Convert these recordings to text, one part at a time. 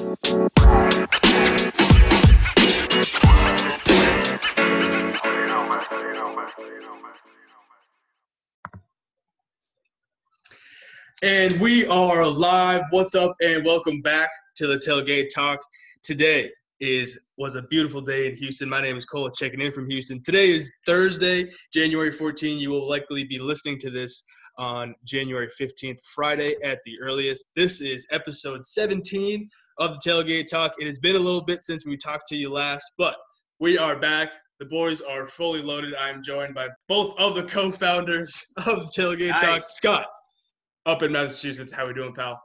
And we are live. What's up, and welcome back to the Tailgate Talk. Today is was a beautiful day in Houston. My name is Cole, checking in from Houston. Today is Thursday, January 14. You will likely be listening to this on January 15th, Friday at the earliest. This is episode 17 of the Tailgate Talk. It has been a little bit since we talked to you last, but we are back. The boys are fully loaded. I'm joined by both of the co-founders of the Tailgate Nice. Talk, Scott up in Massachusetts. How are we doing, pal?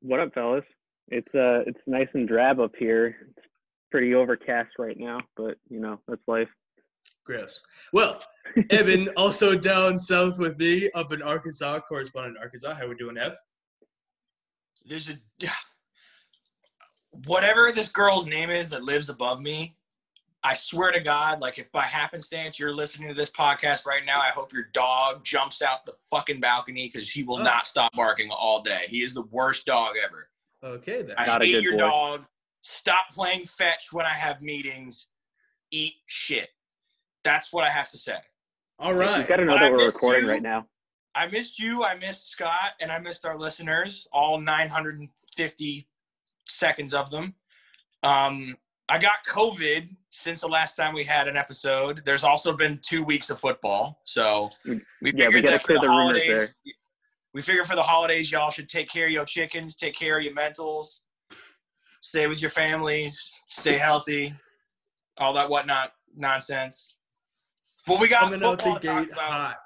What up, fellas? It's uh, it's nice and drab up here. It's pretty overcast right now, but you know that's life. Gross. Well, Evan also down south with me up in Arkansas, correspondent in Arkansas. How we doing, Ev? there's a whatever this girl's name is that lives above me i swear to god like if by happenstance you're listening to this podcast right now i hope your dog jumps out the fucking balcony because he will Oh. not stop barking all day he is the worst dog ever Okay, then. i Not a hate good your boy. dog stop playing fetch when i have meetings eat shit that's what i have to say All right. You right. gotta know that we're recording you. right now. I missed you. I missed Scott, and I missed our listeners, all 950 seconds of them. Um, I got COVID since the last time we had an episode. There's also been two weeks of football, so We- we yeah, we figured gotta that for clear the rumors holidays. there. We figure for the holidays, y'all should take care of your chickens, take care of your mentals, stay with your families, stay healthy, all that whatnot nonsense. But we got Coming out the football to talk about. hot.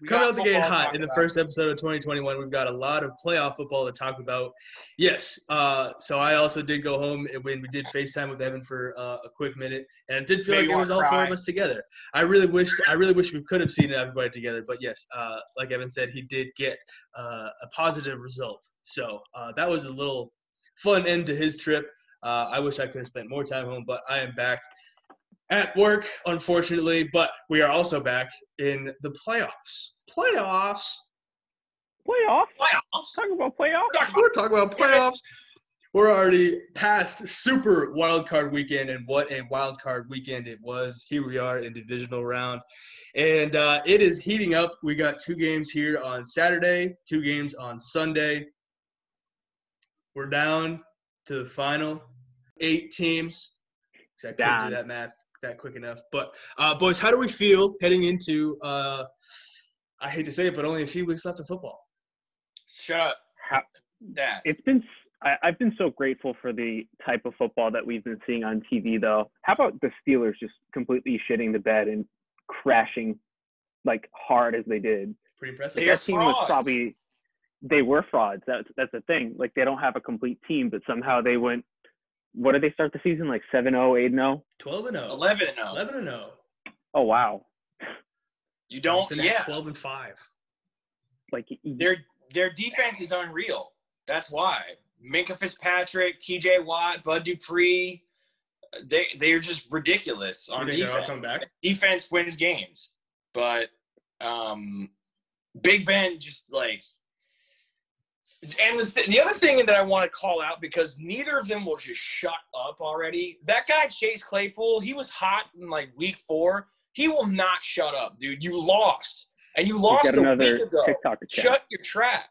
We Coming out the gate hot in the about. first episode of 2021. We've got a lot of playoff football to talk about. Yes. Uh, so I also did go home and when we did FaceTime with Evan for uh, a quick minute, and it did feel Made like it was all wanna four of us together. I really wish I really wish we could have seen everybody together. But yes, uh, like Evan said, he did get uh, a positive result. So uh, that was a little fun end to his trip. Uh, I wish I could have spent more time home, but I am back at work, unfortunately. But we are also back in the playoffs. Playoffs. Playoffs. Playoffs. Talk about playoffs. We're talking about playoffs. We're already past super wild card weekend, and what a wild card weekend it was. Here we are in divisional round, and uh, it is heating up. We got two games here on Saturday, two games on Sunday. We're down to the final eight teams. I couldn't do that math that quick enough. But uh, boys, how do we feel heading into? Uh, I hate to say it, but only a few weeks left of football. Shut up. How- That. It's been I've been so grateful for the type of football that we've been seeing on TV, though. How about the Steelers just completely shitting the bed and crashing like hard as they did? Pretty impressive. They That are team was probably they were frauds. That's that's the thing. Like they don't have a complete team, but somehow they went. What did they start the season like 7-0, 8-0? 12 and 0. 11 and 0. 11 and 0. Oh wow! You don't. Finished Yeah. 12 and 5. Like Their their defense is unreal. That's why. Minkah Fitzpatrick, T.J. Watt, Bud Dupree. They they're just ridiculous on You think they're all defense. coming back? Defense wins games, but um, Big Ben just like. And the, th- the other thing that I want to call out because neither of them will just shut up already. That guy Chase Claypool, he was hot in like week four. He will not shut up, dude. You lost, and you lost a week ago. Shut your trap.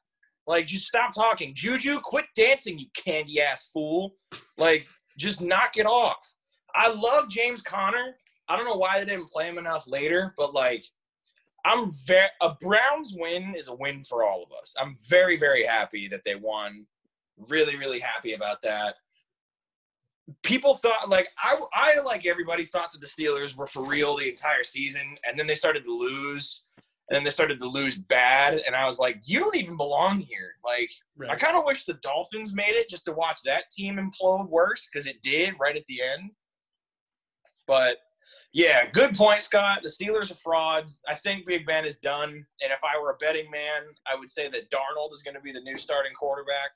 Like, just stop talking. Juju, quit dancing, you candy ass fool. Like, just knock it off. I love James Conner. I don't know why they didn't play him enough later, but like, I'm very a Browns win is a win for all of us. I'm very, very happy that they won. Really, really happy about that. People thought like I, I like everybody thought that the Steelers were for real the entire season, and then they started to lose, and then they started to lose bad, and I was like, you don't even belong here. Like, I kind of wish the Dolphins made it just to watch that team implode worse because it did right at the end. But yeah, good point, Scott. The Steelers are frauds. I think Big Ben is done. And if I were a betting man, I would say that Darnold is going to be the new starting quarterback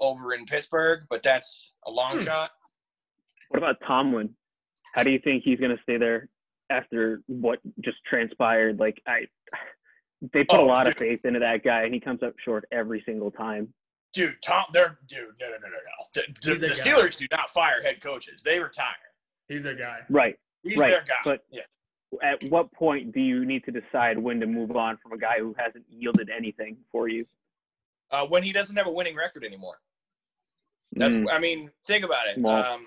over in Pittsburgh, but that's a long Hmm. shot. What about Tomlin? How do you think he's going to stay there after what just transpired? Like I, they put Oh, a lot of faith into that guy, and he comes up short every single time. dude, Tom, they're dude, no, no, no, no, no. The, the, the. Steelers do not fire head coaches; they retire. He's their guy. Right. He's Right, their guy. but- yeah, At what point do you need to decide when to move on from a guy who hasn't yielded anything for you? uh, when he doesn't have a winning record anymore. That's, Mm, I mean, think about it. Well- Um,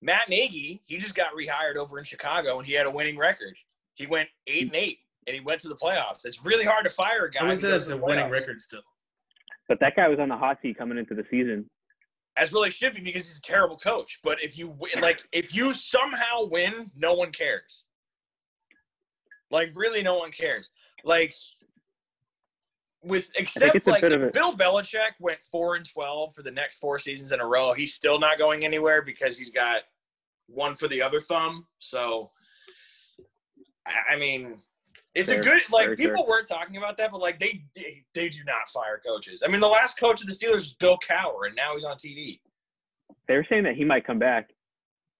Matt Nagy, he just got rehired over in Chicago, and he had a winning record. He went eight and eight, and he went to the playoffs. It's really hard to fire a guy. I who would say that's a winning playoffs. record still. but that guy was on the hot seat coming into the season. As really should be because he's a terrible coach. But if you win, like if you somehow win, no one cares. Like really, no one cares. Like with except like bit of if a- Bill Belichick went four and twelve for the next four seasons in a row. He's still not going anywhere because he's got one for the other thumb. So I mean. It's a good like very fair. people weren't talking about that, but like they they they do not fire coaches. I mean, the last coach of the Steelers was Bill Cowher, and now he's on TV. They were saying that he might come back.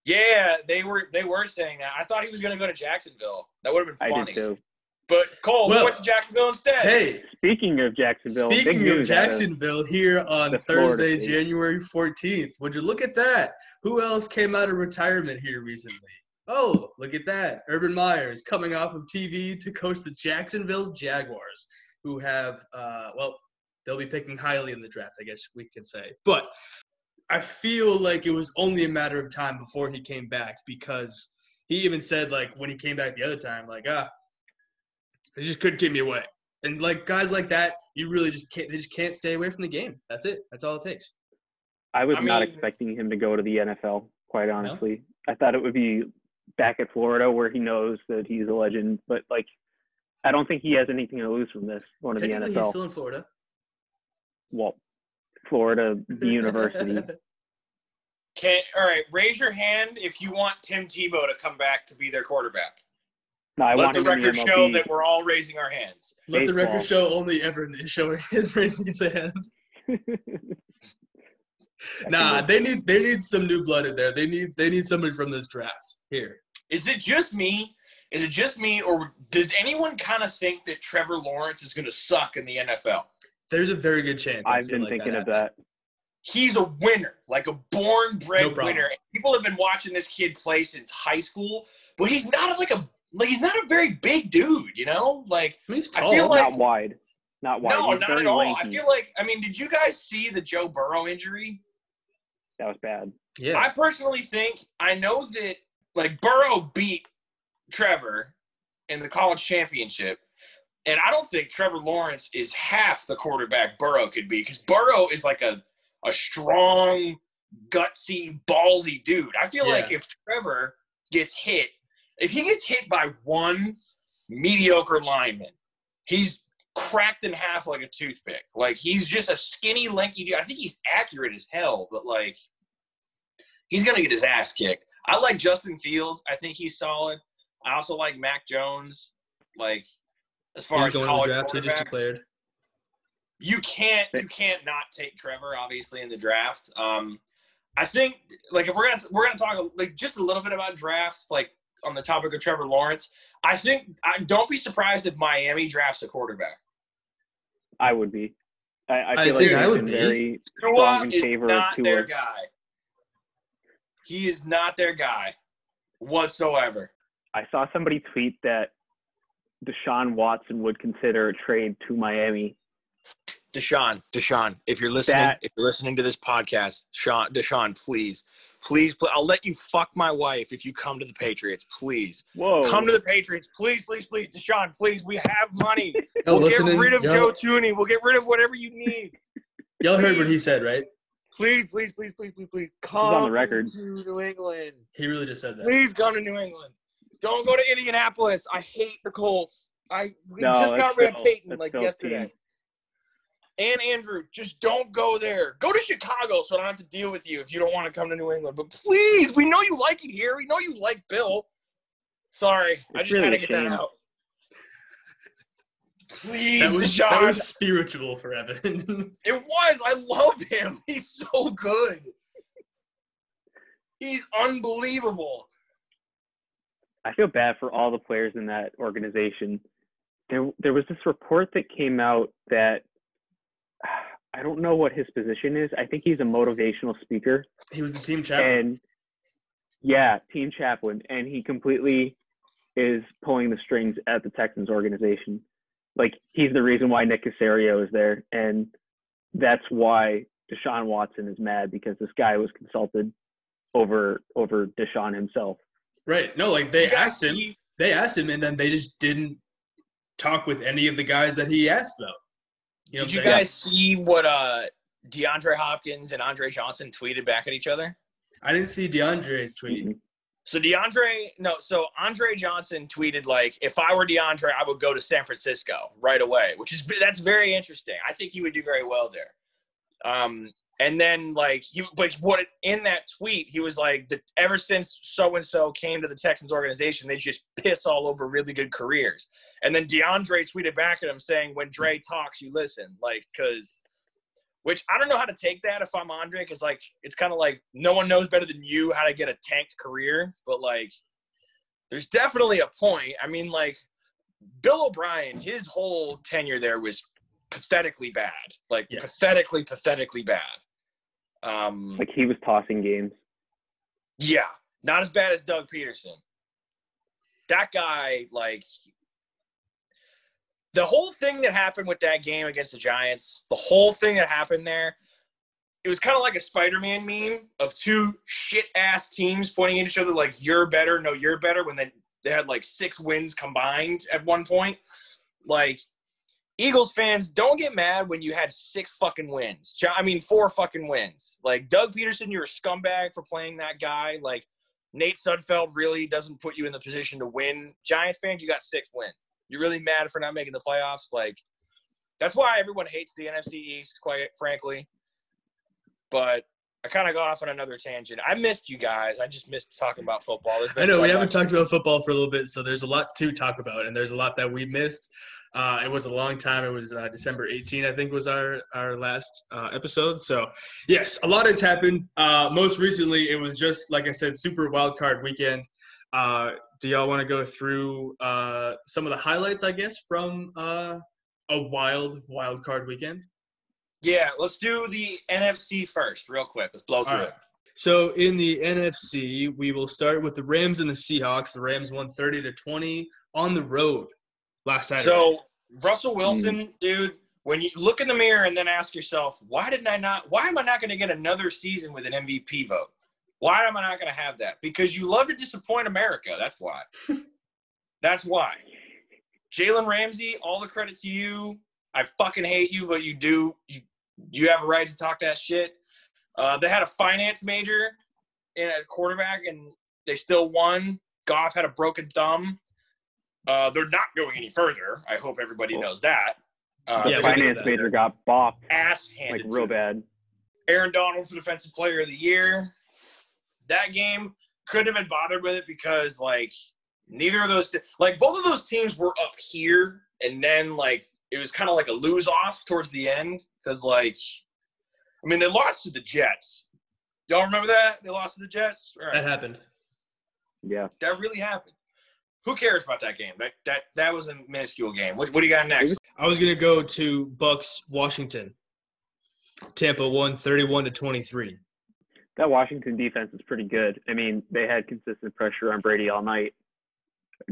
Yeah, they were they were saying that. I thought he was going to go to Jacksonville. That would have been funny. I funny. did too. But Cole Well, went to Jacksonville instead. Hey, Speaking of Jacksonville, speaking of news out Jacksonville here on the Florida Thursday. January 14th. Would you look at that? Who else came out of retirement here recently? Oh, look at that. Urban Myers coming off of TV to coach the Jacksonville Jaguars, who have, uh, well, they'll be picking highly in the draft, I guess we can say. But I feel like it was only a matter of time before he came back because he even said, like, when he came back the other time, like, ah, they just couldn't keep me away. And like guys like that, you really just can't. They just can't stay away from the game. That's it. That's all it takes. I was I not mean- expecting him to go to the NFL, quite honestly. I thought it would be back at Florida where he knows that he's a legend, but like I don't think he has anything to lose from this going to the Technically, he's still in Florida. well, Florida, the university. Can all right, raise your hand if you want Tim Tebow to come back to be their quarterback. No, I Let want the him the record show that we're all raising our hands. Let the record show only Evan is showing his raising his hand. Nah, they need they need some new blood in there. They need they need somebody from this draft here. Is it just me? Is it just me, or does anyone kind of think that Trevor Lawrence is going to suck in the NFL? There's a very good chance. I I've been like thinking that of that. He's a winner, like a born No bred problem. winner. People have been watching this kid play since high school, but he's not like a like he's not a very big dude, you know? Like I mean, he's I tall. feel like- not wide. Not wide. no, He's not very at all. I feel like I mean, did you guys see the Joe Burrow injury? that was bad. yeah. I personally think I know that like Burrow beat Trevor in the college championship, and I don't think Trevor Lawrence is half the quarterback Burrow could be because Burrow is like a a strong, gutsy, ballsy dude. I feel like if Trevor gets hit, if he gets hit by one mediocre lineman, he's cracked in half like a toothpick. Like he's just a skinny, lanky dude. I think he's accurate as hell, but like he's gonna get his ass kicked. I like Justin Fields. I think he's solid. I also like Mac Jones. Like as far He's as going to the college draft. He just quarterbacks. declared. You can't you can't not take Trevor obviously in the draft. Um, I think like if we're gonna we're gonna talk like just a little bit about drafts like on the topic of Trevor Lawrence. I think I don't be surprised if Miami drafts a quarterback. I would be. I, I I feel think like I would been be. very Tua strong in is favor of not their guy. He is not their guy whatsoever. I saw somebody tweet that Deshaun Watson would consider a trade to Miami. Deshaun, Deshaun, if you're listening, That- if you're listening to this podcast, Sean, Deshaun, please, please, pl- I'll let you fuck my wife if you come to the Patriots. Please Whoa! come to the Patriots, please, please, please, Deshaun, please. We have money. Yo, we'll get rid of y'all, Joe Thuney. We'll get rid of whatever you need. y'all heard what he said, right? Please, please, please, please, please, please, come on the record. to New England. He really just said that. Please come to New England. Don't go to Indianapolis. I hate the Colts. I we No, just that's got rid of Phil- Peyton that's like Phil's yesterday. team. And Andrew, just don't go there. Go to Chicago so I don't have to deal with you if you don't want to come to New England. But please, we know you like it here. We know you like Bill. Sorry, I It's just really had to a get that shame. out. Please, That was, Deshaun. that was spiritual for Evan. It was. I love him. He's so good. He's unbelievable. I feel bad for all the players in that organization. There, there was this report that came out that I don't know what his position is. I think he's a motivational speaker. He was the team chaplain. And yeah, team chaplain. And he completely is pulling the strings at the Texans organization. Like he's the reason why Nick Caserio is there. And that's why Deshaun Watson is mad because this guy was consulted over over Deshaun himself. Right. No, like they You asked him. see- They asked him, and then they just didn't talk with any of the guys that he asked though. You know Did you saying? guys see what uh DeAndre Hopkins and Andre Johnson tweeted back at each other? I didn't see DeAndre's tweet. Mhm. So DeAndre, no, so Andre Johnson tweeted like, if I were DeAndre, I would go to San Francisco right away, which is that's very interesting. I think he would do very well there. Um, and then like he, but what in that tweet he was like, that ever since so and so came to the Texans organization, they just piss all over really good careers. And then DeAndre tweeted back at him saying, when Dre talks, you listen, like because. Which I don't know how to take that if I'm Andre, because like it's kind of like no one knows better than you how to get a tanked career, but like there's definitely a point. I mean, like Bill O'Brien, his whole tenure there was pathetically bad, like Yeah. pathetically, pathetically bad. Um, Like he was tossing games. yeah, not as bad as Doug Pederson. That guy, like, the whole thing that happened with that game against the Giants, the whole thing that happened there, it was kind of like a Spider-Man meme of two shit ass teams pointing at each other like "you're better," no, you're better. When they they had like six wins combined at one point, like. Eagles fans, don't get mad when you had six fucking wins. I mean, four fucking wins. Like Doug Pederson, you're a scumbag for playing that guy. Like Nate Sudfeld really doesn't put you in the position to win. Giants fans, you got six wins. You're really mad for not making the playoffs. Like that's why everyone hates the NFC East, quite frankly. But I kind of got off on another tangent. I missed you guys. I just missed talking about football. I know we haven't talked about football for a little bit, so there's a lot to talk about, and there's a lot that we missed. Uh, it was a long time. It was uh, December 18, I think, was our our last uh, episode. So, yes, a lot has happened. Uh, most recently, it was just like I said, Super Wild Card Weekend. Do y'all want to go through uh, some of the highlights, I guess, from uh, a wild wild card weekend? Yeah, let's do the NFC first, real quick. Let's blow through All it. So in the NFC, we will start with the Rams and the Seahawks. The Rams won 30 to 20 on the road last Saturday. So Russell Wilson, dude, when you look in the mirror and then ask yourself, why didn't I not? Why am I not going to get another season with an MVP vote? Why am I not going to have that? Because you love to disappoint America. That's why. That's why. Jalen Ramsey, all the credit to you. I fucking hate you, but you do. You, you have a right to talk that shit. Uh, they had a finance major and a quarterback, and they still won. Goff had a broken thumb. Uh, they're not going any further. I hope everybody knows that. Uh, The Yeah, they're we gonna get finance major got bopped Ass ass like real to bad. Aaron Donald for defensive player of the year. That game couldn't have been bothered with it because like neither of those like both of those teams were up here and then like it was kind of like a lose off towards the end because like I mean they lost to the Jets. Y'all remember that they lost to the Jets? All right. that happened. Yeah. That really happened. Who cares about that game? That that that was a minuscule game. What, what do you got next? I was gonna go to Bucs Washington. Tampa won 31 to 23. That Washington defense is pretty good. I mean, they had consistent pressure on Brady all night.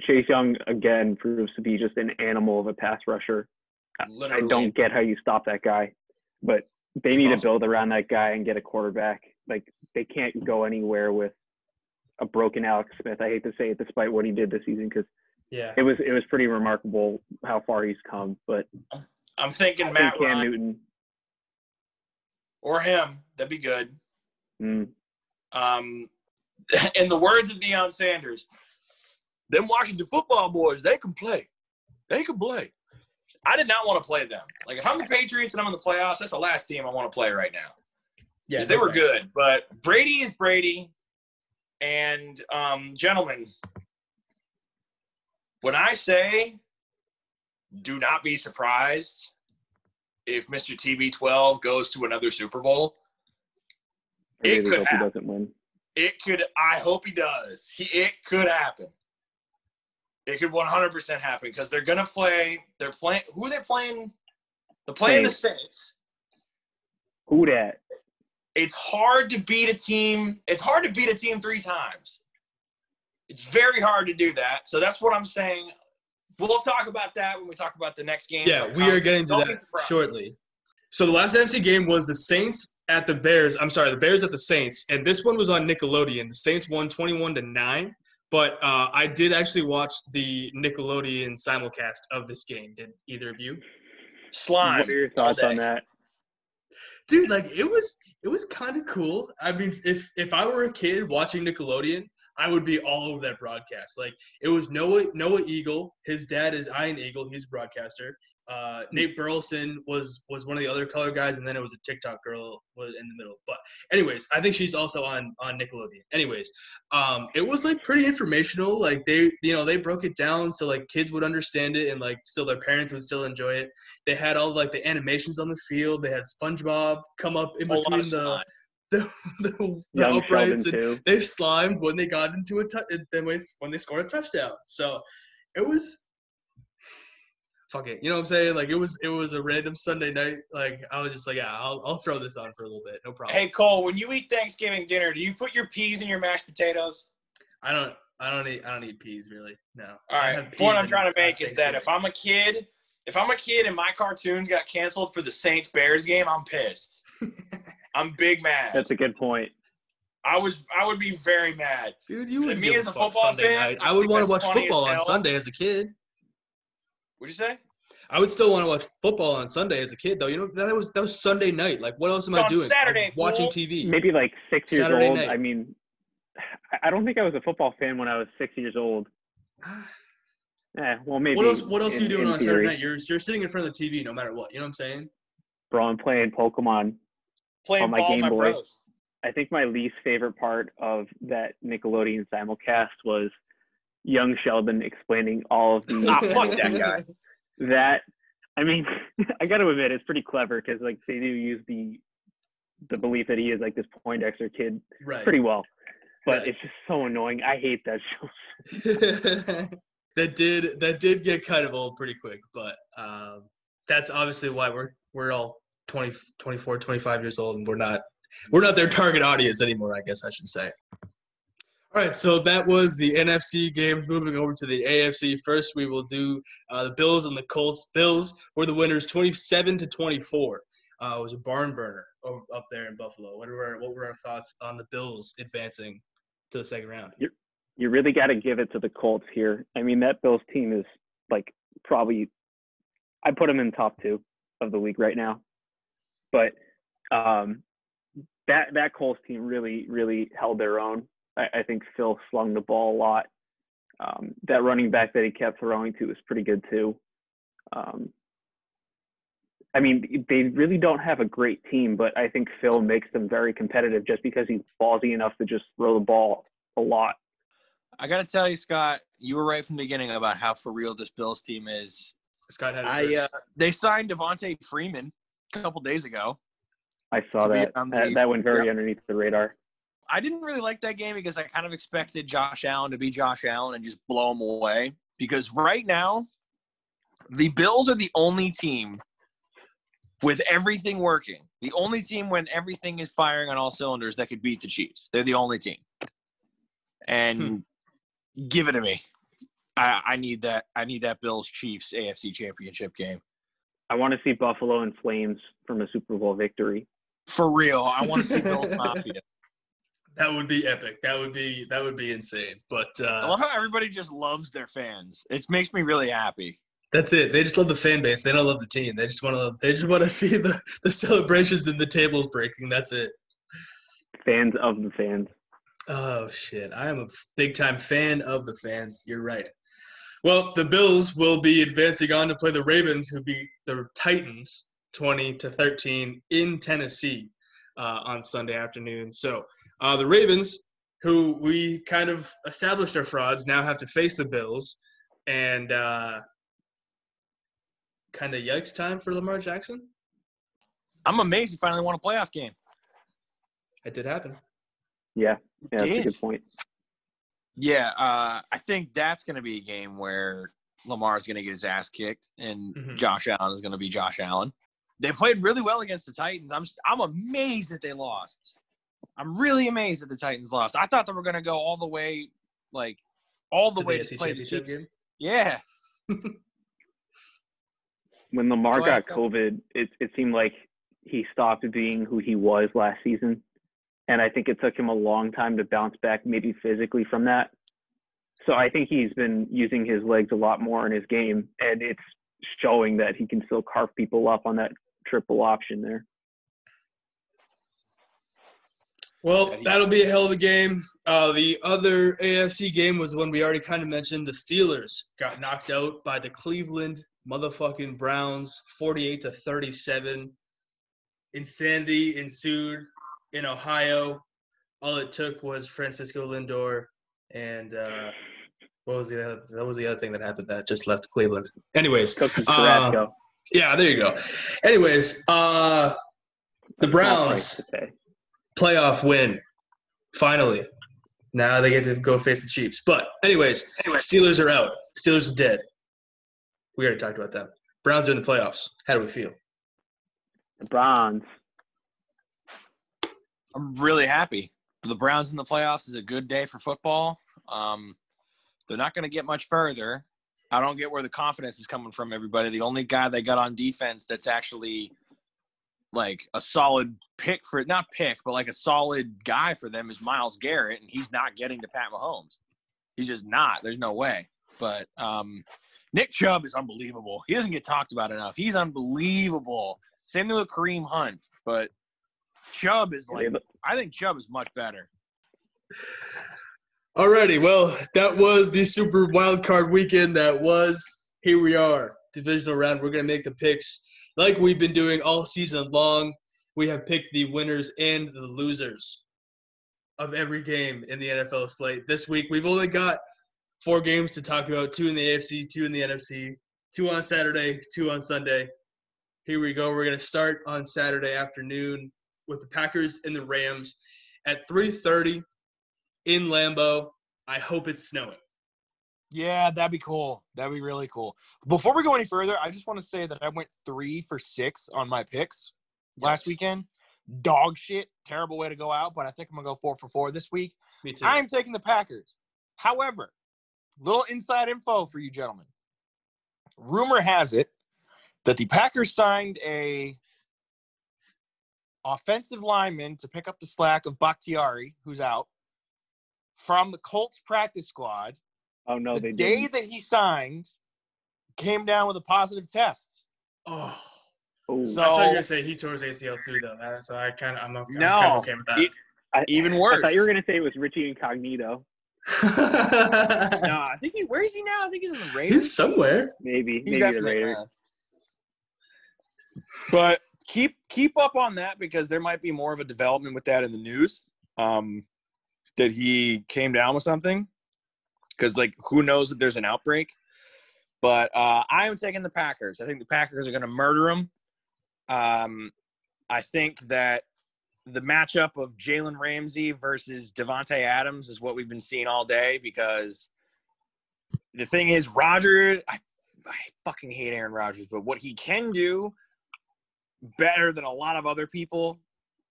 Chase Young again proves to be just an animal of a pass rusher. I don't get how you stop that guy, but they It's need awesome. to build around that guy and get a quarterback. Like they can't go anywhere with a broken Alex Smith. I hate to say it, despite what he did this season, because Yeah. it was it was pretty remarkable how far he's come. But I'm thinking I Matt think Cam Ryan Newton. or him. That'd be good. Mm, Um, in the words of Deion Sanders, them Washington football boys, they can play. They can play. I did not want to play them. Like if I'm the Patriots and I'm in the playoffs, that's the last team I want to play right now. Yeah, Because they no were thanks. good. But Brady is Brady. And um, gentlemen, when I say do not be surprised if Mr. TB12 goes to another Super Bowl, I It really could hope he happen. doesn't win. it could i hope he does he, it could happen it could 100% happen because they're gonna play they're playing who are they playing they're playing the saints Who that? It's hard to beat a team. It's hard to beat a team three times. It's very hard to do that. So that's what I'm saying. We'll talk about that when we talk about the next game. Yeah, we are getting to that shortly. So the last NFC game was the Saints at the Bears. I'm sorry, the Bears at the Saints, and this one was on Nickelodeon. The Saints won 21 to nine. But uh, I did actually watch the Nickelodeon simulcast of this game. Did either of you? Slime. What are your thoughts on that? dude like it was it was kind of cool i mean if if i were a kid watching nickelodeon i would be all over that broadcast. Like it was noah noah eagle. His dad is ian eagle. He's a broadcaster. Uh, nate burleson was was one of the other color guys and then it was a tiktok girl was in the middle. But anyways i think she's also on on nickelodeon. Anyways um it was like pretty informational. Like they you know they broke it down so like kids would understand it and like still their parents would still enjoy it. They had all like the animations on the field. They had SpongeBob come up in between the. The, the, the uprights and they slimed when they got into a tou- then when when they scored a touchdown. So it was fuck it, you know what I'm saying? Like it was it was a random Sunday night. Like I was just like, yeah, I'll I'll throw this on for a little bit, no problem. Hey Cole, when you eat Thanksgiving dinner, do you put your peas in your mashed potatoes? I don't I don't eat I don't eat peas really. No. All I right. have The point I'm trying to make is that if I'm a kid, if I'm a kid and my cartoons got canceled for the Saints Bears game, I'm pissed. I'm big mad. That's a good point. I was I would be very mad. Dude, you would me give as a football Sunday fan, night. I I would want to watch that's funny as football on. Sunday as a kid. What'd you say? I would still want to watch football on Sunday as a kid, though. You know that was that was Sunday night. Like, what else am It's I doing? Saturday, I'm watching. TV. Maybe like six years Saturday old. night. I mean, I- I don't think I was a football fan when I was six years old. Eh, well, maybe. what else? What else are you doing in on Saturday night? You're you're sitting in front of the TV no matter what. You know what I'm saying? Bro, I'm playing Pokemon. Playing On my ball, Game my Boy. bros. I think my least favorite part of that Nickelodeon simulcast was young Sheldon explaining all of the Ah, fuck that guy. that I mean, I got to admit it's pretty clever because like they do use the the belief that he is like this Poindexter kid Right. pretty well, but Right. it's just so annoying. I hate that show. that did that did get kind of old pretty quick, but um, that's obviously why we're we're all 20, 24, 25 years old, and we're not we're not their target audience anymore. I guess I should say. All right, so that was the NFC games. Moving over to the AFC first, we will do uh, the Bills and the Colts. Bills were the winners, twenty-seven to twenty-four. Uh, it was a barn burner up there in Buffalo. What were our, what were our thoughts on the Bills advancing to the second round? You really got to give it to the Colts here. I mean, that Bills team is like probably I put them in top two of the league right now, but um, that that Colts team really really held their own. I, I think Phil slung the ball a lot. Um, that running back that he kept throwing to was pretty good too. Um, I mean, they really don't have a great team, but I think Phil makes them very competitive just because he's ballsy enough to just throw the ball a lot. I got to tell you, Scott, you were right from the beginning about how for real this Bills team is. Scott had it I uh, they signed Devonta Freeman a couple days ago. I saw that. the- that. That went very underneath the radar. I didn't really like that game because I kind of expected Josh Allen to be Josh Allen and just blow him away. Because right now, the Bills are the only team with everything working. The only team when everything is firing on all cylinders that could beat the Chiefs. They're the only team. And hmm. give it to me. I, I need that. I need that Bills Chiefs AFC Championship game I want to see Buffalo and Flames from a Super Bowl victory. for real. I want to see Bills Mafia. That would be epic. That would be that would be insane. But I uh, love how everybody just loves their fans. It makes me really happy. that's it. They just love the fan base. They don't love the team. They just want to. They just want to see the the celebrations and the tables breaking. That's it. Fans of the fans. Oh shit! I am a big time fan of the fans. You're right. Well, the Bills will be advancing on to play the Ravens, who beat the Titans twenty to thirteen in Tennessee uh, on Sunday afternoon. So uh, the Ravens, who we kind of established are frauds, now have to face the Bills, and uh, kind of yikes time for Lamar Jackson. I'm amazed he finally won a playoff game. It did happen. Yeah, yeah, that's a good point. Yeah, uh, I think that's going to be a game where Lamar is going to get his ass kicked and Mhm. Josh Allen is going to be Josh Allen. they played really well against the Titans. I'm I'm amazed that they lost. I'm really amazed that the Titans lost. I thought they were going to go all the way, like all the To the way AFC to play the Championship Chiefs. game? Yeah, When Lamar Go got Scott. COVID, it it seemed like he stopped being who he was last season, and I think it took him a long time to bounce back, maybe physically from that. So I think he's been using his legs a lot more in his game, and it's showing that he can still carve people up on that triple option there. Well, that'll be a hell of a game. Uh, the other AFC game was the one we already kind of mentioned. The Steelers got knocked out by the Cleveland motherfucking Browns, 48 to 37. Insanity ensued in Ohio. All it took was Francisco Lindor and uh, what was the other, that was the other thing that happened that just left Cleveland. Anyways, Uh, yeah, there you go. Anyways, uh, the Browns to pay. playoff win. Finally. Now they get to go face the Chiefs. But anyways, Steelers are out. Steelers are dead. We already talked about them. Browns are in the playoffs. How do we feel? The Browns. I'm really happy. The Browns in the playoffs is a good day for football. Um, they're not going to get much further. I don't get where the confidence is coming from. Everybody, the only guy they got on defense that's actually like a solid pick for not pick, but like a solid guy for them is Myles Garrett, and he's not getting to Pat Mahomes. He's just not. There's no way. But um, Nick Chubb is unbelievable. He doesn't get talked about enough. He's unbelievable. Same thing with Kareem Hunt, but Chubb is like I think Chubb is much better. Alrighty, well, that was the super wild card weekend. That was here we are, divisional round. We're gonna make the picks like we've been doing all season long. We have picked the winners and the losers of every game in the NFL slate. This week we've only got four games to talk about: two in the AFC, two in the NFC, two on Saturday, two on Sunday. Here we go. We're gonna start on Saturday afternoon with the Packers and the Rams at 3:30 in Lambeau. I hope it's snowing. Yeah, that'd be cool. That'd be really cool. Before we go any further, I just want to say that I went three for six on my picks last weekend. Dog shit, terrible way to go out, but I think I'm gonna go four for four this week. Me too. I'm taking the Packers. However, little inside info for you gentlemen. Rumor has it that the Packers signed a offensive lineman to pick up the slack of Bakhtiari, who's out, from the Colts practice squad. Oh no, the they day didn't. that he signed, came down with a positive test. oh, Ooh. So- I thought you were gonna say he tore his ACL too, though. So I kind of, I'm, okay- I'm No. kind of okay with that. It- I, even worse. I thought you were gonna say it was Richie Incognito. No, I think he. Where is he now? I think he's in the Raiders. He's somewhere. Maybe, He's maybe the Raiders. But keep keep up on that because there might be more of a development with that in the news. Um, that he came down with something, because like who knows if there's an outbreak. But uh, I am taking the Packers. I think the Packers are going to murder him. Um, I think that the matchup of Jalen Ramsey versus Davante Adams is what we've been seeing all day because the thing is, Roger, I, I fucking hate Aaron Rodgers, but what he can do better than a lot of other people,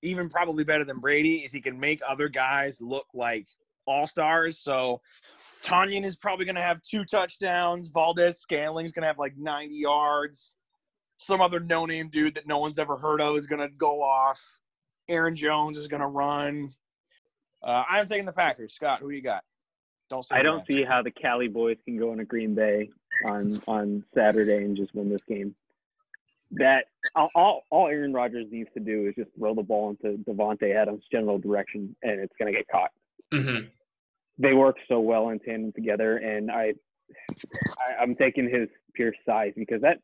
even probably better than Brady, is he can make other guys look like all stars. So Tonyan is probably going to have two touchdowns. Valdes-Scantling's going to have like 90 yards. Some other no name dude that no one's ever heard of is going to go off. Aaron Jones is going to run. Uh, I'm taking the Packers. Scott, who you got? Don't say I don't see how the Cali boys can go into Green Bay on on Saturday and just win this game. That all all, Aaron Rodgers needs to do is just throw the ball into Davante Adams' general direction, and it's gonna get caught. Mm-hmm. They work so well in tandem together, and I, I I'm taking his pure size because that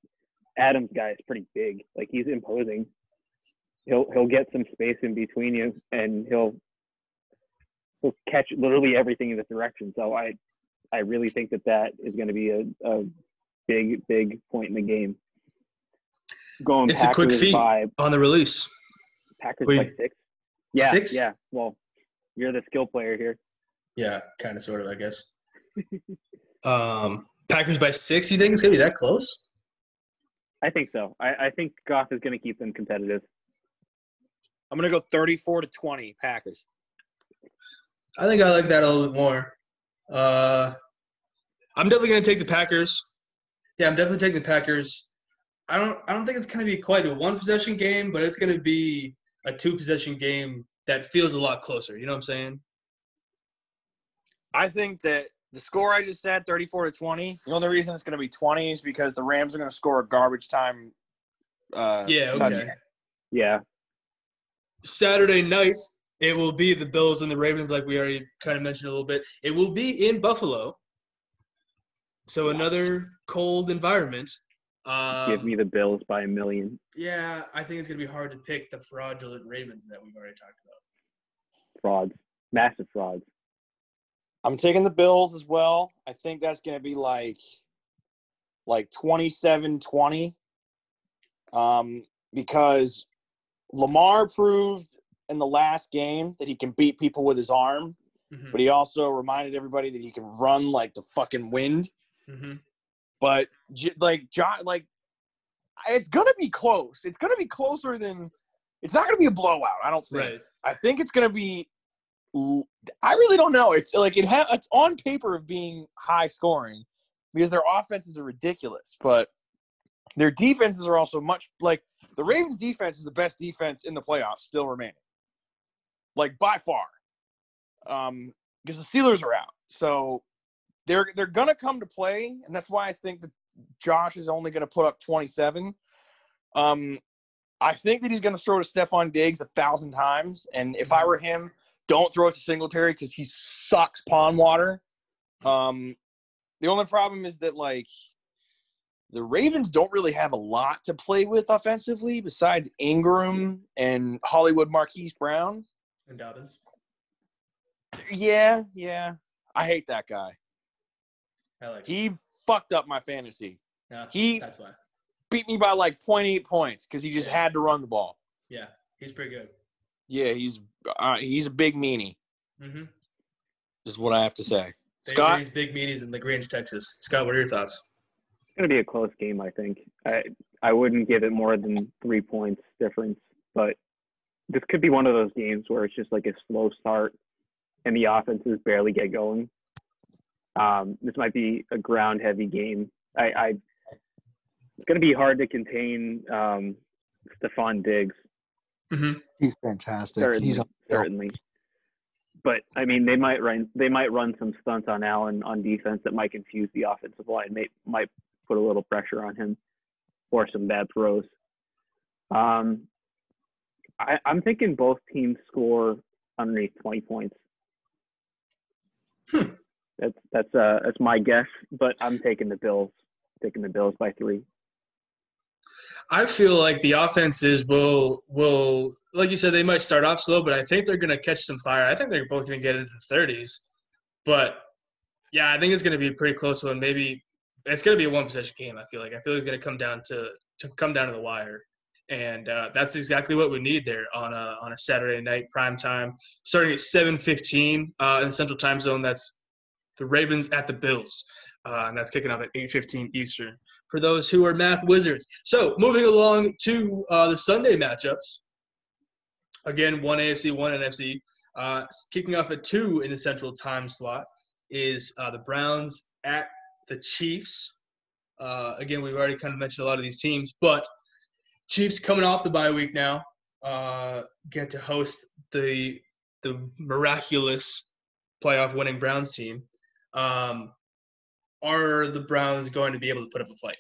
Adams guy is pretty big. Like he's imposing. He'll he'll get some space in between you, and he'll he'll catch literally everything in this direction. So I I really think that that is going to be a, a big big point in the game. Going It's a quick Packers feat. by On the release. Packers Wait. by six. Yeah, Six? yeah. Well, you're the skill player here. Yeah, kind of, sort of, I guess. um, Packers by six. You think it's gonna be that close? I think so. I, I think Goff is going to keep them competitive. I'm gonna go 34 to 20 Packers. I think I like that a little bit more. Uh, I'm definitely going to take the Packers. Yeah, I'm definitely taking the Packers. I don't. I don't think it's going to be quite a one possession game, but it's going to be a two possession game that feels a lot closer. You know what I'm saying? I think that the score I just said, 34 to 20. The only reason it's going to be 20 is because the Rams are going to score a garbage time. Uh, Yeah. Okay. touchdown. Yeah. Saturday night, it will be the Bills and the Ravens, like we already kind of mentioned a little bit. It will be in Buffalo, so another cold environment. Um, Give me the Bills by a million. Yeah, I think it's gonna be hard to pick the fraudulent Ravens that we've already talked about. Frauds. Massive frauds. I'm taking the Bills as well. I think that's going to be like like 27-20 um, because Lamar proved in the last game that he can beat people with his arm, Mhm, but he also reminded everybody that he can run like the fucking wind. mhm. But like John, like it's gonna be close. It's gonna be closer than. It's not gonna be a blowout. I don't think. Right. I think it's gonna be. I really don't know. It's like it ha- It's on paper of being high scoring because their offenses are ridiculous, but their defenses are also much like the Ravens' defense is the best defense in the playoffs still remaining, like by far. Um, because the Steelers are out, so they're they're gonna come to play, and that's why I think that Josh is only gonna put up 27. Um, I think that he's gonna throw to Stefon Diggs a thousand times, and if I were him, don't throw it to Singletary because he sucks pond water. Um, the only problem is that like the Ravens don't really have a lot to play with offensively besides Ingram and Hollywood Marquise Brown. And Dobbins. Yeah, yeah. I hate that guy. I like. it. He fucked up my fantasy. Yeah, he- That's why. Beat me by like 0.8 points because he just Yeah. had to run the ball. Yeah, he's pretty good. Yeah, he's uh, he's a big meanie. Mm-hmm. Is what I have to say. They Scott? raise big meanies in Lagrange, Texas. Scott, what are your thoughts? It's going to be a close game, I think. I I wouldn't give it more than three points difference, but this could be one of those games where it's just like a slow start and the offenses barely get going. Um, this might be a ground heavy game. I, I it's going to be hard to contain um, Stefon Diggs. Mm-hmm. He's fantastic. Certainly, He's certainly. But I mean, they might run they might run some stunts on Allen on defense that might confuse the offensive line. May might put a little pressure on him, or some bad throws. Um, I, I'm thinking both teams score underneath 20 points. Hmm. That's that's uh that's my guess, but I'm taking the Bills. Taking the Bills by three. I feel like the offenses will will like you said they might start off slow, but I think they're gonna catch some fire. I think they're both gonna get into the thirties. But yeah, I think it's gonna be a pretty close one. Maybe it's gonna be a one possession game. I feel like I feel like it's gonna come down to to come down to the wire, and uh, that's exactly what we need there on a on a Saturday night prime time, starting at seven fifteen uh, in the Central Time Zone. That's the Ravens at the Bills, uh, and that's kicking off at eight fifteen Eastern for those who are math wizards. So moving along to uh, the Sunday matchups. Again, one AFC, one NFC. Uh, kicking off at two in the Central Time slot is uh, the Browns at the Chiefs. Uh, again, we've already kind of mentioned a lot of these teams, but Chiefs coming off the bye week now uh, get to host the the miraculous playoff winning Browns team. Um, are the Browns going to be able to put up a fight?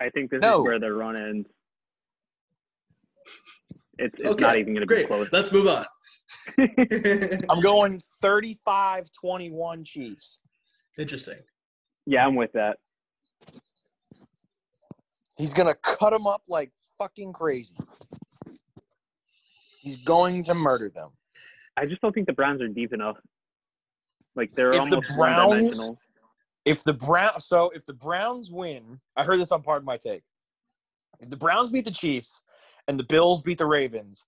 I think this No. is where the run ends. It's, it's Okay, not even going to be close. Let's move on. I'm going 35-21 Chiefs. Interesting. yeah, I'm with that. He's gonna cut them up like fucking crazy. He's going to murder them. I just don't think the Browns are deep enough. Like they're If the almost Browns- one-dimensional. If the Brown, so if the Browns win, I heard this on part of my take. If the Browns beat the Chiefs and the Bills beat the Ravens,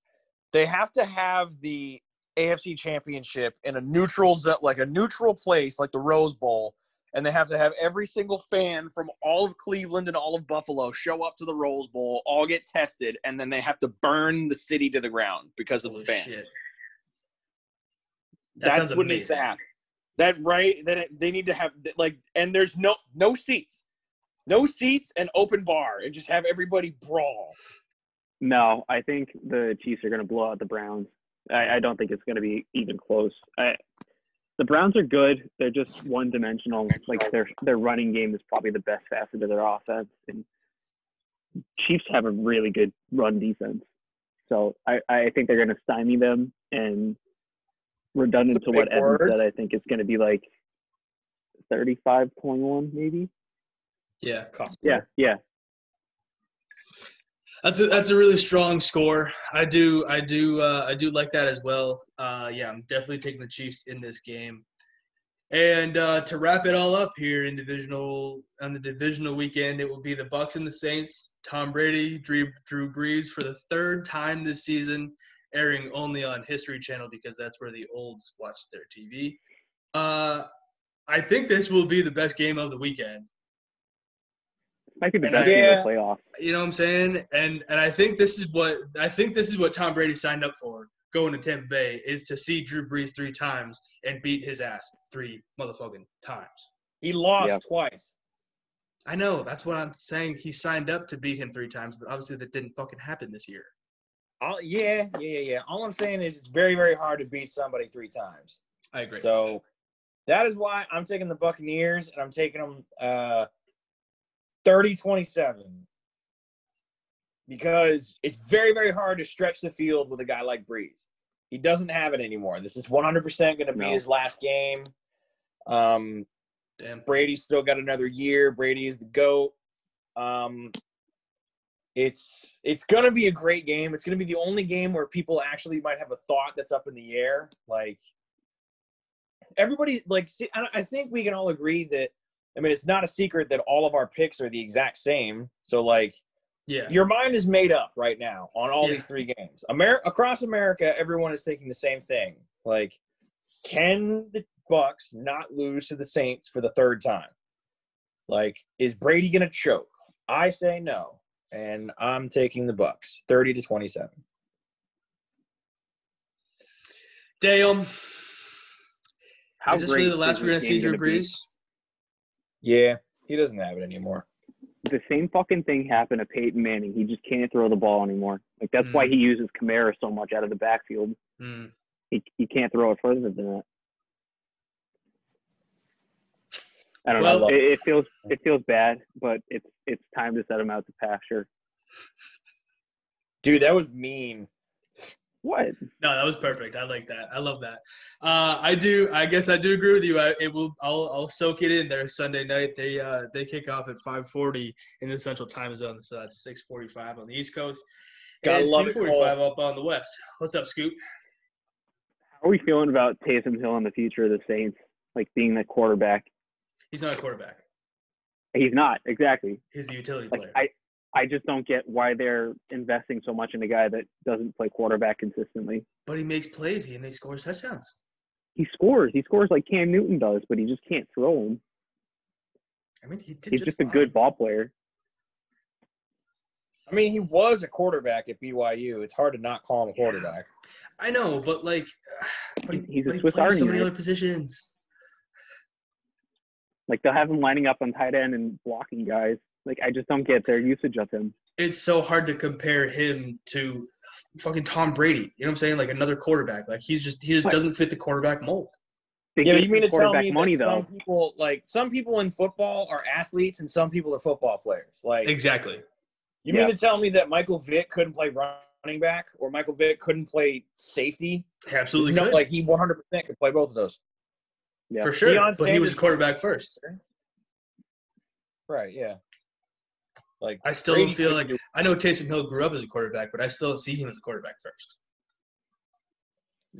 they have to have the AFC Championship in a neutral, zo- like a neutral place, like the Rose Bowl, and they have to have every single fan from all of Cleveland and all of Buffalo show up to the Rose Bowl, all get tested, and then they have to burn the city to the ground because of Holy the fans. shit. That That's sounds what needs to happen. That right? That they need to have like, and there's no no seats, no seats, and open bar, and just have everybody brawl. No, I think the Chiefs are going to blow out the Browns. I, I don't think it's going to be even close. I, the Browns are good. They're just one dimensional. Like their their running game is probably the best facet of their offense, and Chiefs have a really good run defense. So I, I think they're going to stymie them. And redundant to what Evan word. said, I think it's going to be like thirty-five point one, maybe. Yeah. Yeah, yeah. That's a, that's a really strong score. I do I do uh, I do like that as well. Uh, yeah, I'm definitely taking the Chiefs in this game. And uh, to wrap it all up here in divisional on the divisional weekend, it will be the Bucs and the Saints. Tom Brady, Drew, Drew Brees for the third time this season, airing only on History Channel because that's where the olds watch their TV. Uh, I think this will be the best game of the weekend. Might be the And best I- game of the playoffs. You know what I'm saying? And and I think this is what I think this is what Tom Brady signed up for going to Tampa Bay is to see Drew Brees three times and beat his ass three motherfucking times. He lost Yeah. twice. I know that's what I'm saying. He signed up to beat him three times, but obviously that didn't fucking happen this year. All, yeah, yeah, yeah, yeah. All I'm saying is it's very, very hard to beat somebody three times. I agree. So that is why I'm taking the Buccaneers and I'm taking them uh, 30-27 because it's very, very hard to stretch the field with a guy like Brees. He doesn't have it anymore. This is 100% going to be No. his last game. Um, Damn. Brady's still got another year. Brady is the goat. Um, it's it's gonna be a great game. It's gonna be the only game where people actually might have a thought that's up in the air. Like everybody, like see, I, I think we can all agree that. I mean, it's not a secret that all of our picks are the exact same. So like, Yeah. your mind is made up right now on all Yeah. these three games. Amer- across America, everyone is thinking the same thing. Like, can the Bucs not lose to the Saints for the third time? Like, is Brady gonna choke? I say no, and I'm taking the Bucs, thirty to twenty-seven. Damn. How is this really the last we're gonna see Drew? Brees? Yeah, he doesn't have it anymore. the same fucking thing happened to Peyton Manning. He just can't throw the ball anymore. Like that's why Mm. he uses Kamara so much out of the backfield. Hmm. He he can't throw it further than that. I don't Well- know. It, it feels it feels bad, but it's it's time to set him out to pasture. Dude, that was mean. What? No, that was perfect. I like that. I love that. Uh, I do. I guess I do agree with you. I, it will. I'll, I'll soak it in there Sunday night. They uh, they kick off at 5:40 in the Central Time Zone, so that's 6:45 on the East Coast. Gotta and love 2:45 up on the West. What's up, Scoop? How are we feeling about Taysom Hill and the future of the Saints? Like being the quarterback. He's not a quarterback. He's not exactly. He's a utility Like player. I I just don't get why they're investing so much in a guy that doesn't play quarterback consistently. but he makes plays and he scores touchdowns. He scores. He scores like Cam Newton does, but he just can't throw them. I mean, he did He's just a good ball player. I mean, he was a quarterback at BYU. It's hard to not call him a quarterback. I know, but like, but he, He's a but he Swiss plays so many knife. other positions. Like they'll have him lining up on tight end and blocking guys. Like I just don't get their usage of him. It's so hard to compare him to fucking Tom Brady. You know what I'm saying? Like another quarterback. Like he's just he just What? doesn't fit the quarterback mold. They Yeah, but you mean him to tell me money that though? some people, like some people in football, are athletes and some people are football players? Like, Exactly. you Yeah. mean to tell me that Michael Vick couldn't play running back or Michael Vick couldn't play safety? Absolutely no, could. like he 100% could play both of those. Yeah. for sure. Deion but he was a Sanders- quarterback first. Right. Yeah. Like I still Brady don't feel like do- I know Taysom Hill grew up as a quarterback, but I still see him as a quarterback first.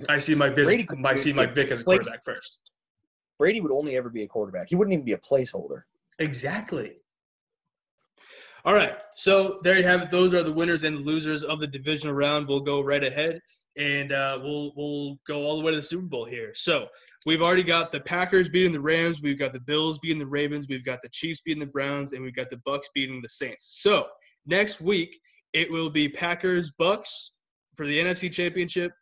I see my Brady Vick. I see it. Mike Vick as a Place- quarterback first. Brady would only ever be a quarterback. He wouldn't even be a placeholder. Exactly. All right. So there you have it. Those are the winners and losers of the divisional round. We'll go right ahead and uh, we'll we'll go all the way to the Super Bowl here. So we've already got the Packers beating the Rams, we've got the Bills beating the Ravens, we've got the Chiefs beating the Browns, and we've got the Bucs beating the Saints. So next week it will be Packers Bucs for the NFC Championship,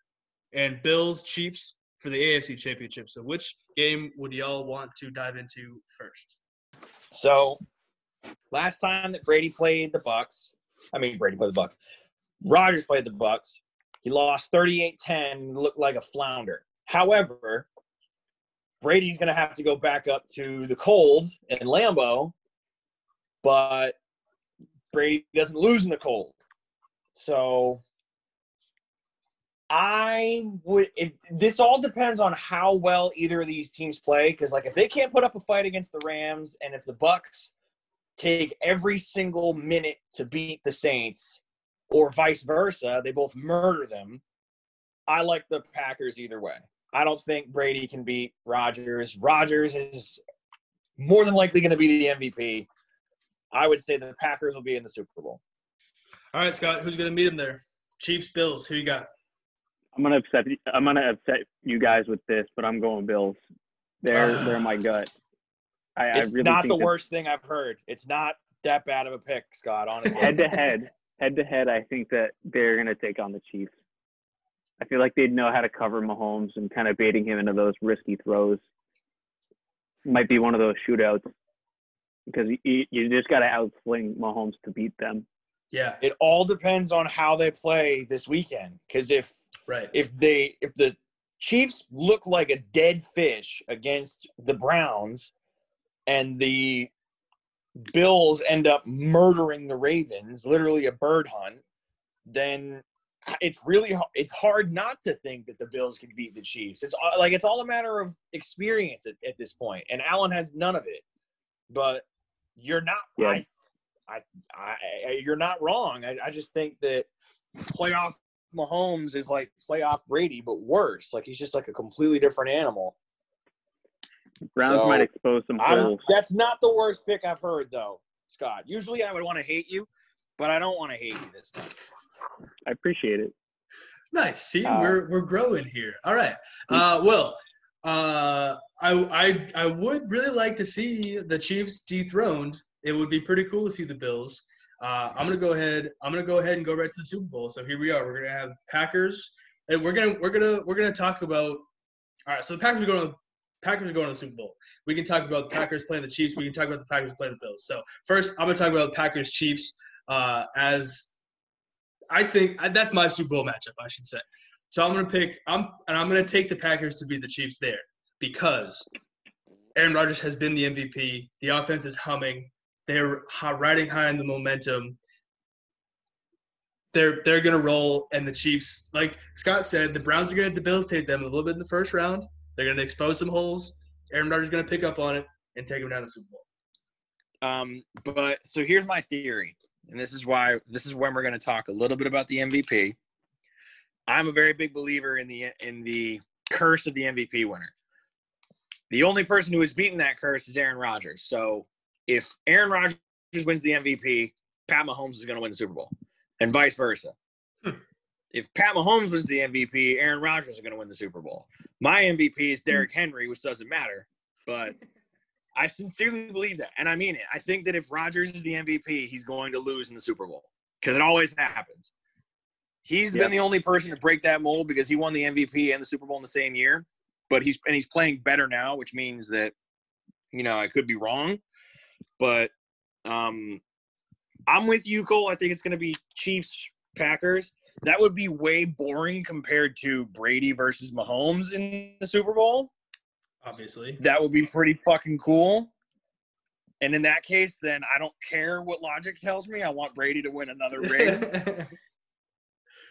and Bills Chiefs for the AFC Championship. So which game would y'all want to dive into first? So last time that Brady played the Bucs, I mean Brady played the Bucs. Rodgers played the Bucs. He lost 38-10, looked like a flounder. However, Brady's going to have to go back up to the cold in Lambeau, but Brady doesn't lose in the cold. So I would. It, this all depends on how well either of these teams play. Because like, if they can't put up a fight against the Rams, and if the Bucs take every single minute to beat the Saints, or vice versa, they both murder them. I like the Packers either way. I don't think Brady can beat Rodgers. Rodgers is more than likely going to be the MVP. I would say the Packers will be in the Super Bowl. All right, Scott, who's going to meet him there? Chiefs, Bills. Who you got? I'm gonna upset. I'm gonna upset you guys with this, but I'm going Bills. They're they're my gut. I, it's I really not the worst thing I've heard. It's not that bad of a pick, Scott. Honestly, head to head, head to head, I think that they're gonna take on the Chiefs. I feel like they'd know how to cover Mahomes and kind of baiting him into those risky throws. Might be one of those shootouts because you, you just got to outsling Mahomes to beat them. Yeah. It all depends on how they play this weekend. Because if right if they if the Chiefs look like a dead fish against the Browns, and the Bills end up murdering the Ravens, literally a bird hunt, then it's really it's hard not to think that the Bills can beat the Chiefs. It's uh, like it's all a matter of experience at, at this point, and Allen has none of it. But you're not. Yeah. I I, I, you're not wrong. I, I just think that playoff Mahomes is like playoff Brady, but worse. Like he's just like a completely different animal. Browns so, might expose some holes. That's not the worst pick I've heard, though, Scott. Usually I would want to hate you, but I don't want to hate you this time. I appreciate it. Nice. See, uh, we're we're growing here. All right. Uh, well, uh, I I I would really like to see the Chiefs dethroned it would be pretty cool to see the Bills. Uh, I'm gonna go ahead. I'm gonna go ahead and go right to the Super Bowl. So here we are. We're gonna have Packers, and we're gonna we're gonna we're gonna talk about. All right, so the Packers are going to Packers are going to the Super Bowl. We can talk about the Packers playing the Chiefs. We can talk about the Packers playing the Bills. So first, I'm gonna talk about the Packers Chiefs uh, as I think that's my Super Bowl matchup. I should say. So I'm gonna pick. I'm and I'm gonna take the Packers to be the Chiefs there because Aaron Rodgers has been the MVP. The offense is humming. They're riding high in the momentum. They're they're gonna roll, and the Chiefs, like Scott said, the Browns are gonna debilitate them a little bit in the first round. They're gonna expose some holes. Aaron Rodgers is gonna pick up on it and take them down to the Super Bowl. Um, but so here's my theory, and this is why this is when we're going to talk a little bit about the MVP. I'm a very big believer in the in the curse of the MVP winner. The only person who has beaten that curse is Aaron Rodgers. So if Aaron Rodgers wins the MVP, Pat Mahomes is going to win the Super Bowl, and vice versa. Hmm. If Pat Mahomes was the MVP, Aaron Rodgers is going to win the Super Bowl. My MVP is Derrick Henry, which doesn't matter, but I sincerely believe that, and I mean it. I think that if Rodgers is the MVP, he's going to lose in the Super Bowl because it always happens. He's yep. been the only person to break that mold because he won the MVP and the Super Bowl in the same year. But he's and he's playing better now, which means that you know I could be wrong. But um, I'm with you, Cole. I think it's going to be Chiefs Packers. That would be way boring compared to Brady versus Mahomes in the Super Bowl. Obviously, that would be pretty fucking cool. And in that case, then I don't care what logic tells me. I want Brady to win another ring.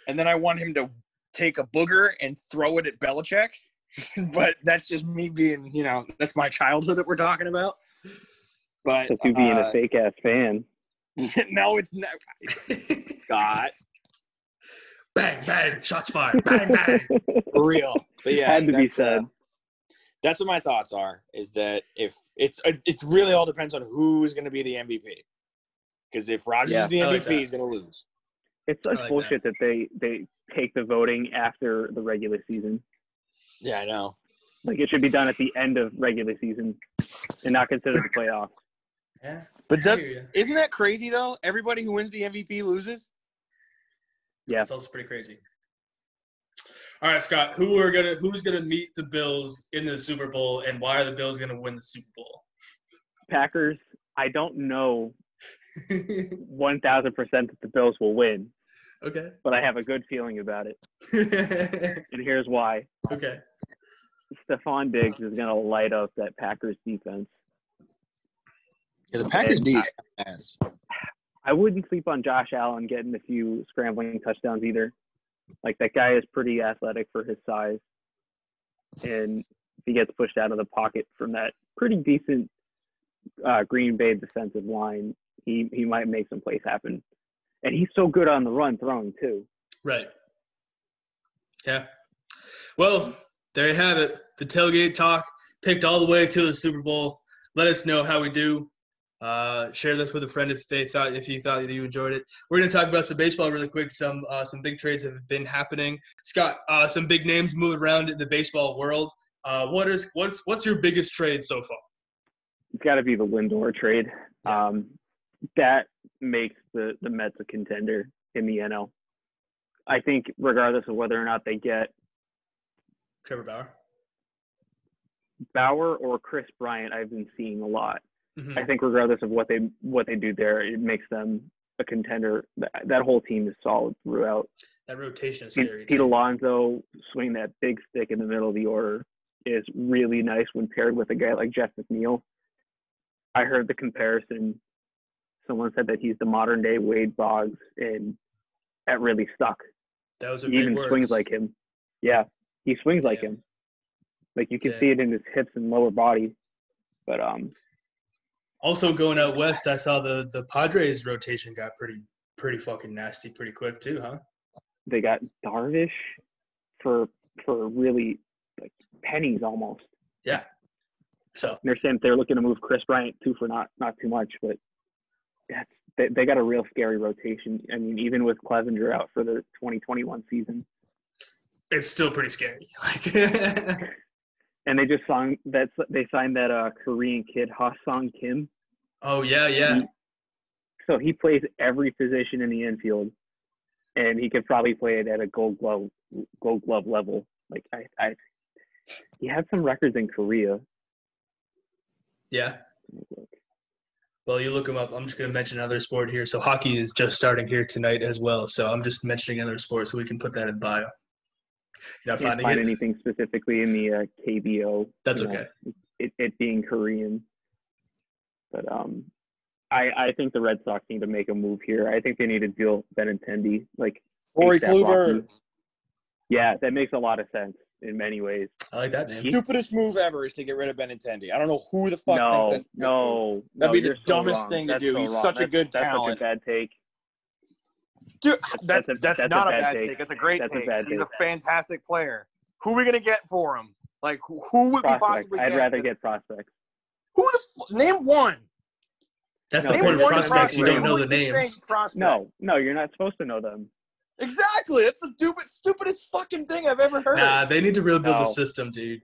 and then I want him to take a booger and throw it at Belichick. but that's just me being, you know, that's my childhood that we're talking about. But you being uh, a fake ass fan. no, it's not. Scott. Bang bang, shots fired. Bang bang. For real. But yeah, had to be said. Uh, that's what my thoughts are. Is that if it's uh, it's really all depends on who is going to be the MVP. Because if Rodgers yeah, is the MVP, like he's going to lose. It's such like bullshit that. they they take the voting after the regular season. Yeah, I know. Like it should be done at the end of regular season and not considered the playoffs. Yeah. But does, hear isn't that crazy though? Everybody who wins the MVP loses. Yeah. That's also pretty crazy. All right, Scott. Who are gonna who's gonna meet the Bills in the Super Bowl, and why are the Bills gonna win the Super Bowl? Packers, I don't know 1000% that the Bills will win, okay. but I have a good feeling about it. And here's why. okay. Stefon Diggs is going to light up that Packers defense. Yeah, the Packers D is ass. I wouldn't sleep on Josh Allen getting a few scrambling touchdowns either. Like that guy is pretty athletic for his size. And if he gets pushed out of the pocket from that pretty decent uh, Green Bay defensive line, he, he might make some plays happen. And he's so good on the run throwing too. Right. Yeah. Well, there you have it. The tailgate talk picked all the way to the Super Bowl. Let us know how we do. Uh, share this with a friend if they thought if you thought that you enjoyed it. We're gonna talk about some baseball really quick. Some uh, some big trades have been happening. Scott, uh, some big names moving around in the baseball world. Uh, what is what's what's your biggest trade so far? It's got to be the Lindor trade. Um, that makes the, the Mets a contender in the NL. I think regardless of whether or not they get Trevor Bauer. Bauer or Kris Bryant, I've been seeing a lot. Mhm. I think regardless of what they what they do there, it makes them a contender. That, that whole team is solid throughout. That rotation is Pete, scary. Pete too. Alonso swing that big stick in the middle of the order is really nice when paired with a guy like Jeff McNeil. I heard the comparison. Someone said that he's the modern day Wade Boggs, and that really stuck. That was a He big even words. swings like him. Yeah, he swings like Yeah. him. Like you can Yeah. see it in his hips and lower body. But um, Also going out west, I saw the the Padres rotation got pretty pretty fucking nasty pretty quick too, huh? they got Darvish for for really like pennies almost. Yeah. So they're saying they're looking to move Kris Bryant too for not not too much, but that's they, they got a real scary rotation. I mean, even with Clevinger out for the 2021 season, it's still pretty scary. Like and they just signed that's they signed that uh Korean kid Ha Sung Kim, Oh yeah, yeah. so he plays every position in the infield, and he could probably play it at a Gold Glove Gold Glove level. Like I, I he had some records in Korea. Yeah. Well, you look him up. I'm just going to mention another sport here. So hockey is just starting here tonight as well. So I'm just mentioning another sport so we can put that in bio. You're not can't finding find it? anything specifically in the uh, KBO. That's you know, okay. It, it being Korean, but um, I I think the Red Sox need to make a move here. I think they need to deal Benintendi like Corey ASAP Kluber. Yeah, that makes a lot of sense in many ways. I like that name. Stupidest move ever is to get rid of Benintendi. I don't know who the fuck no, thinks that's no, That'd no, be the you're so dumbest wrong. thing to do. so He's wrong. such a That's- good that's talent. Such a bad take. Dude, that's That's a- that's, that's not a bad bad take. take. That's a great That's a take. bad He's a fantastic player. Who are we gonna get for him? Like who, who would we Prospect. possibly I'd get? rather that's- get prospects. who the f- name one. That's No, the point of one prospects. You don't know the Everybody names. No, no, you're not supposed to know them. Exactly. That's the stupid, stupidest fucking thing I've ever heard. Nah, they need to rebuild No. the system, dude.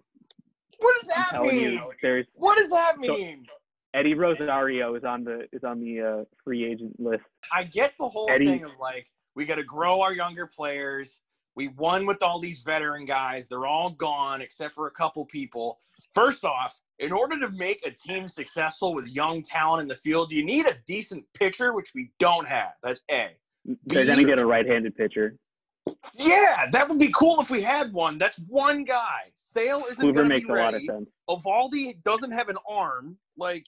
what does that mean? you, What does that So- mean? Eddie Rosario is on the is on the uh, free agent list. I get the whole Eddie- thing of like we got to grow our younger players. We won with all these veteran guys. They're all gone except for a couple people. First off, in order to make a team successful with young talent in the field, you need a decent pitcher, which we don't have. That's A. They're get a right-handed pitcher. Yeah, that would be cool if we had one. That's one guy. Sale isn't Kluber going to makes be a lot of ready. sense. Eovaldi doesn't have an arm. Like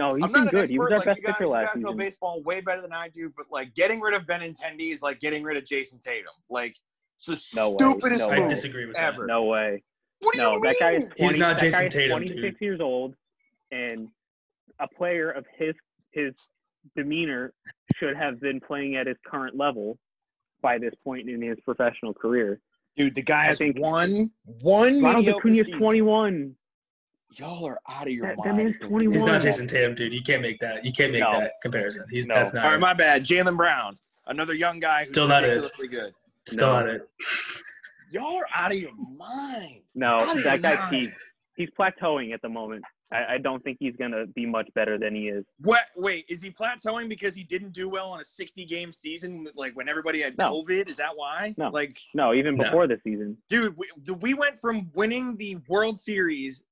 No, he's I'm been not an good. He was expert. our Like best you guys, pitcher last guys know season. baseball way better than I do, but like getting rid of Benintendi is like getting rid of Jayson Tatum. Like it's the No way. stupidest No I disagree with Ever. No way. What do No, you that guy is mean? 20, He's not that Jason guy is Tatum, 26 dude. years old, and a player of his his demeanor should have been playing at his current level by this point in his professional career. Dude, the guy I has think- one one Ronald mediocre Acuna's season. 21. Y'all are out of your That- that mind. man's 21. He's not Jayson Tatum, dude. You can't make that. You can't make No. that comparison. He's No. that's not. All right, my bad. Jaylen Brown. Another young guy who's Still not it. good. Still No. not it. Y'all are out of your mind. No, How that you guy not? Pete, he's plateauing at the moment. I, I don't think he's gonna be much better than he is. What? Wait, is he plateauing because he didn't do well on a 60 game season, like when everybody had No. COVID? Is that why? No. Like, No, even No. before the season. dude, we, we went from winning the World Series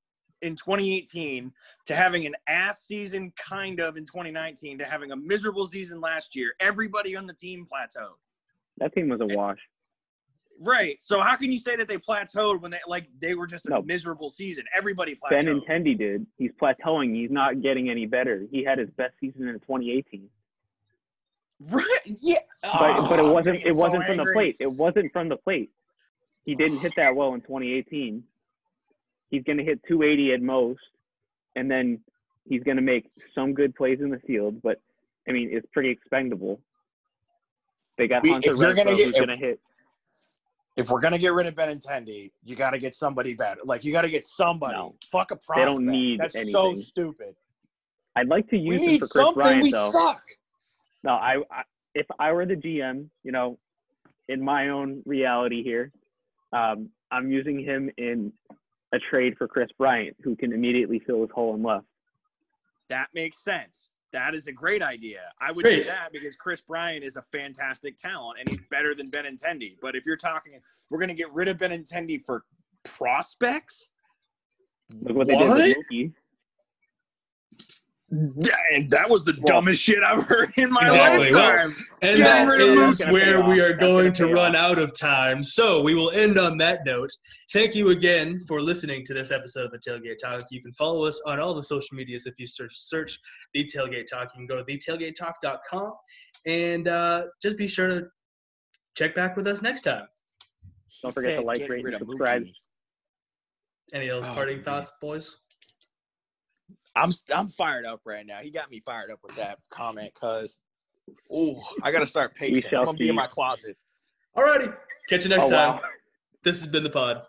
in 2018 to having an ass season kind of in 2019 to having a miserable season last year. Everybody on the team plateaued. That team was a wash. Right. So how can you say that they plateaued when they like they were just a No. miserable season? Everybody plateaued. Benintendi did. He's plateauing. He's not getting any better. He had his best season in 2018. Right. Yeah. But but it Oh, wasn't it so wasn't from the plate. It wasn't from the plate. He didn't hit that well in 2018. He's going to hit 280 at most, and then he's going to make some good plays in the field. But I mean, it's pretty expendable. They got We- Hunter if you're gonna get- who's going to hit. If we're gonna get rid of Benintendi, you got to get somebody better. Like you got to get somebody. No. Fuck a prospect. They don't need That's so anything. stupid. I'd like to We use him for Kris something. Bryant we though. suck. No, I, I if I were the GM, you know, in my own reality here, um, I'm using him in a trade for Kris Bryant, who can immediately fill his hole in left. That makes sense. That is a great idea. I would Great. do that because Kris Bryant is a fantastic talent and he's better than Benintendi. But if you're talking, we're going to get rid of Benintendi for prospects. Look what they did What? with Mookie. Yeah, and that was the Well- dumbest shit I've heard in my Exactly. Well, lifetime. And Yeah, that is that's where we are going gonna run off. out of time. So we will end on that note. Thank you again for listening to this episode of the Tailgate Talk. You can follow us on all the social medias if you search search the Tailgate Talk. You can go to thetailgatetalk.com and uh, just be sure to check back with us next time. Don't forget to like, rate, and subscribe. Any of those Oh, parting man. thoughts, boys? I'm I'm fired up right now. He got me fired up with that comment, cause oh, I gotta start pacing. I'm gonna be in my closet. Alrighty. Catch you next Oh, time. wow. This has been the pod.